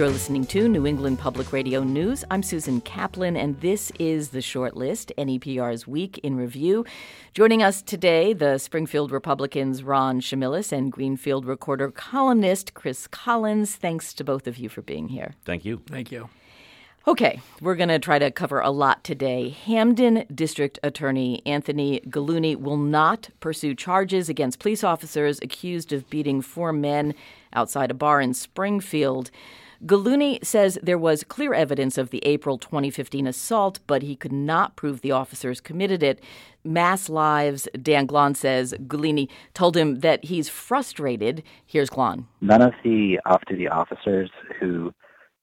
You're listening to New England Public Radio News. I'm Susan Kaplan, and this is the short list, NEPR's Week in Review. Joining us today, the Springfield Republicans' Ron Chimelis and Greenfield Recorder columnist Chris Collins. Thanks to both of you for being here. Thank you. Thank you. Okay, we're going to try to cover a lot today. Hampden District Attorney Anthony Gulluni will not pursue charges against police officers accused of beating four men outside a bar in Springfield. Gulluni says there was clear evidence of the April 2015 assault, but he could not prove the officers committed it. MassLive's, Dan Glaun says Gulluni told him that he's frustrated. Here's Glaun. None of the off-duty officers who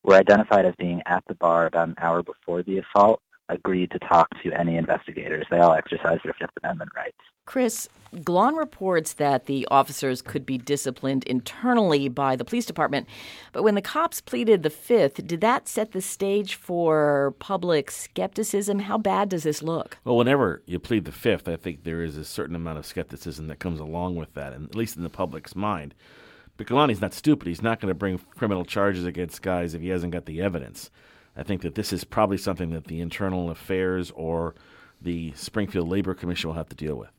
were identified as being at the bar about an hour before the assault agreed to talk to any investigators. They all exercised their Fifth Amendment rights. Chris, Glaun reports that the officers could be disciplined internally by the police department. But when the cops pleaded the Fifth, did that set the stage for public skepticism? How bad does this look? Well, whenever you plead the Fifth, I think there is a certain amount of skepticism that comes along with that, and at least in the public's mind. But Gulluni's not stupid. He's not going to bring criminal charges against guys if he hasn't got the evidence. I think that this is probably something that the Internal Affairs or the Springfield Labor Commission will have to deal with.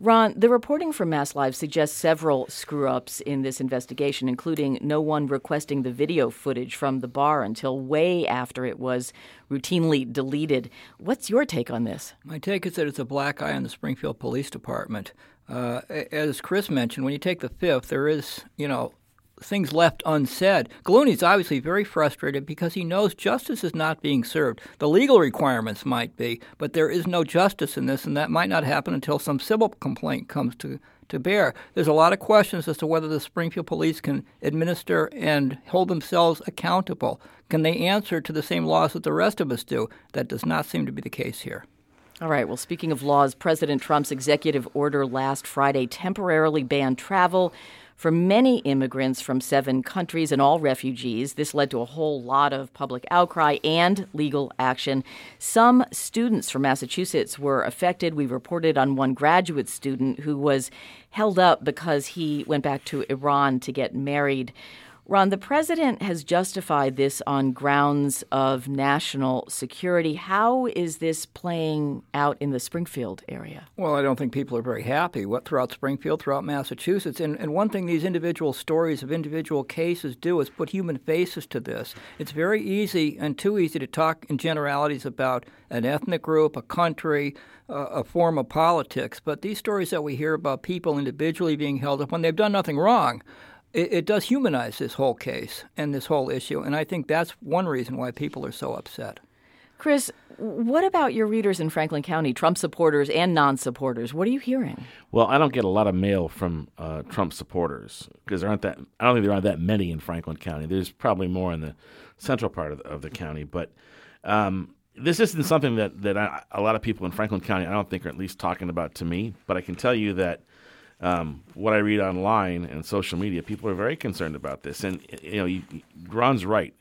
Ron, the reporting from MassLive suggests several screw ups in this investigation, including no one requesting the video footage from the bar until way after it was routinely deleted. What's your take on this? My take is that it's a black eye on the Springfield Police Department. Uh, as Chris mentioned, when you take the fifth, there is, you know, things left unsaid. Gulluni's obviously very frustrated because he knows justice is not being served. The legal requirements might be, but there is no justice in this, and that might not happen until some civil complaint comes to, to bear. There's a lot of questions as to whether the Springfield police can administer and hold themselves accountable. Can they answer to the same laws that the rest of us do? That does not seem to be the case here. All right. Well, speaking of laws, President Trump's executive order last Friday temporarily banned travel for many immigrants from seven countries and all refugees. This led to a whole lot of public outcry and legal action. Some students from Massachusetts were affected. We reported on one graduate student who was held up because he went back to Iran to get married. Ron, the president has justified this on grounds of national security. How is this playing out in the Springfield area? Well, I don't think people are very happy what throughout Springfield, throughout Massachusetts. And, and one thing these individual stories of individual cases do is put human faces to this. It's very easy and too easy to talk in generalities about an ethnic group, a country, uh, a form of politics. But these stories that we hear about people individually being held up when they've done nothing wrong it, it does humanize this whole case and this whole issue. And I think that's one reason why people are so upset. Chris, what about your readers in Franklin County, Trump supporters and non supporters? What are you hearing? Well, I don't get a lot of mail from uh, Trump supporters because there aren't that. I don't think there are that many in Franklin County. There's probably more in the central part of the, of the county, but um, this isn't something that that I, a lot of people in Franklin County I don't think are at least talking about to me. But I can tell you that um, what I read online and social media, people are very concerned about this. And you know, you, Ron's right.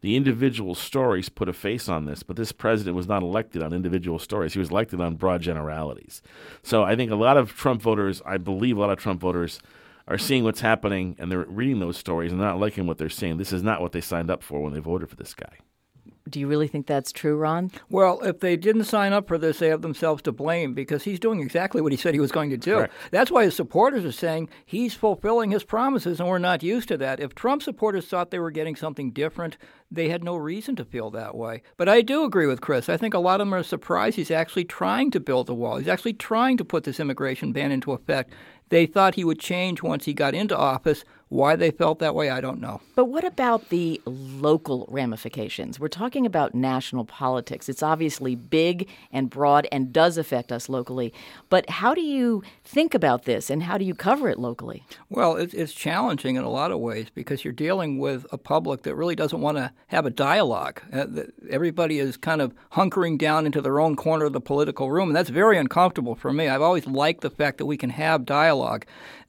The individual stories put a face on this, but this president was not elected on individual stories. He was elected on broad generalities. So I think a lot of Trump voters, I believe a lot of Trump voters, are seeing what's happening and they're reading those stories and not liking what they're seeing. This is not what they signed up for when they voted for this guy. Do you really think that's true, Ron? Well, if they didn't sign up for this, they have themselves to blame because he's doing exactly what he said he was going to do. Correct. That's why his supporters are saying he's fulfilling his promises, and we're not used to that. If Trump supporters thought they were getting something different, they had no reason to feel that way. But I do agree with Chris. I think a lot of them are surprised he's actually trying to build the wall. He's actually trying to put this immigration ban into effect. They thought he would change once he got into office. Why they felt that way, I don't know. But what about the local ramifications? We're talking about national politics. It's obviously big and broad and does affect us locally. But how do you think about this and how do you cover it locally? Well, it's challenging in a lot of ways because you're dealing with a public that really doesn't want to have a dialogue. Uh, everybody is kind of hunkering down into their own corner of the political room, and that's very uncomfortable for me. I've always liked the fact that we can have dialogue.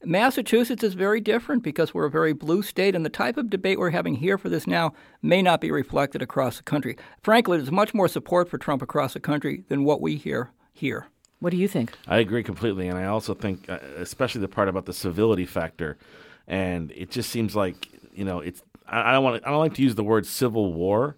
Massachusetts is very different because we're a very blue state, and the type of debate we're having here for this now may not be reflected across the country. Frankly, there's much more support for Trump across the country than what we hear here. What do you think? I agree completely, and I also think, uh, especially the part about the civility factor, and it just seems like you know it's I, I don't want I don't like to use the word civil war,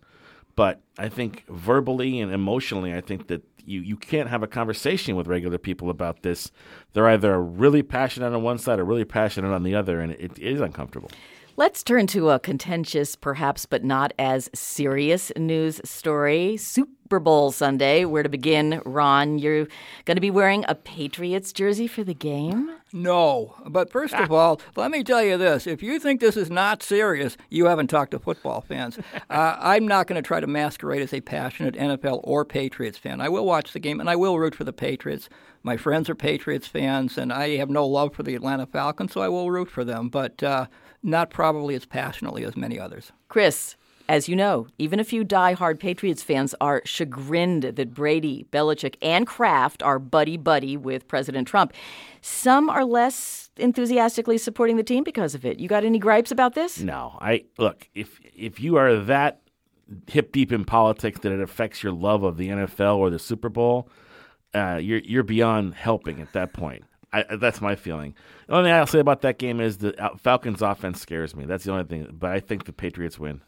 but I think verbally and emotionally, I think that you, you can't have a conversation with regular people about this. They're either really passionate on one side or really passionate on the other, and it, it is uncomfortable. Let's turn to a contentious, perhaps, but not as serious news story. Super Bowl Sunday. Where to begin, Ron? You're going to be wearing a Patriots jersey for the game? No. But first of all, let me tell you this. If you think this is not serious, you haven't talked to football fans. uh, I'm not going to try to masquerade as a passionate NFL or Patriots fan. I will watch the game and I will root for the Patriots. My friends are Patriots fans, and I have no love for the Atlanta Falcons, so I will root for them. But, uh, not probably as passionately as many others. Chris, as you know, even a few die-hard Patriots fans are chagrined that Brady, Belichick, and Kraft are buddy buddy with President Trump. Some are less enthusiastically supporting the team because of it. You got any gripes about this? No. I look if if you are that hip deep in politics that it affects your love of the NFL or the Super Bowl, uh, you're you're beyond helping at that point. I, that's my feeling. The only thing I'll say about that game is the Falcons' offense scares me. That's the only thing. But I think the Patriots win.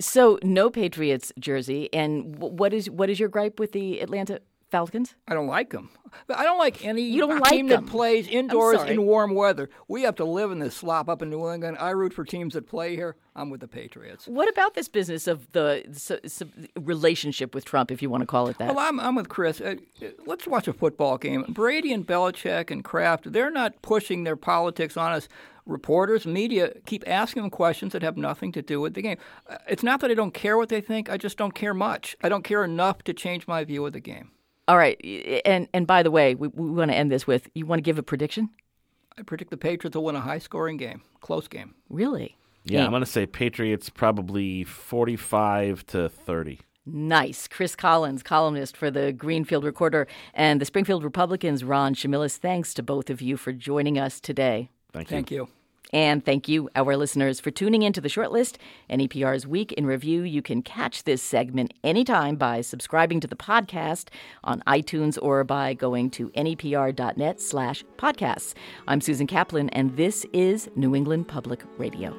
So no Patriots jersey. And what is what is your gripe with the Atlanta Falcons? I don't like them. I don't like any you don't team like that plays indoors in warm weather. We have to live in this slop up in New England. I root for teams that play here. I'm with the Patriots. What about this business of the so, so relationship with Trump, if you want to call it that? Well, I'm, I'm with Chris. Uh, let's watch a football game. Brady and Belichick and Kraft, they're not pushing their politics on us reporters, media keep asking them questions that have nothing to do with the game. Uh, it's not that I don't care what they think, I just don't care much. I don't care enough to change my view of the game. All right, and and by the way, we, we want to end this with you want to give a prediction? I predict the Patriots will win a high scoring game, close game. Really? Yeah, yeah. I'm going to say Patriots probably 45 to 30. Nice. Chris Collins, columnist for the Greenfield Recorder and the Springfield Republicans, Ron Chimelis. Thanks to both of you for joining us today. Thank you. Thank you. And thank you, our listeners, for tuning in to the shortlist. NEPR's Week in Review. You can catch this segment anytime by subscribing to the podcast on iTunes or by going to nepr.net slash podcasts. I'm Susan Kaplan, and this is New England Public Radio.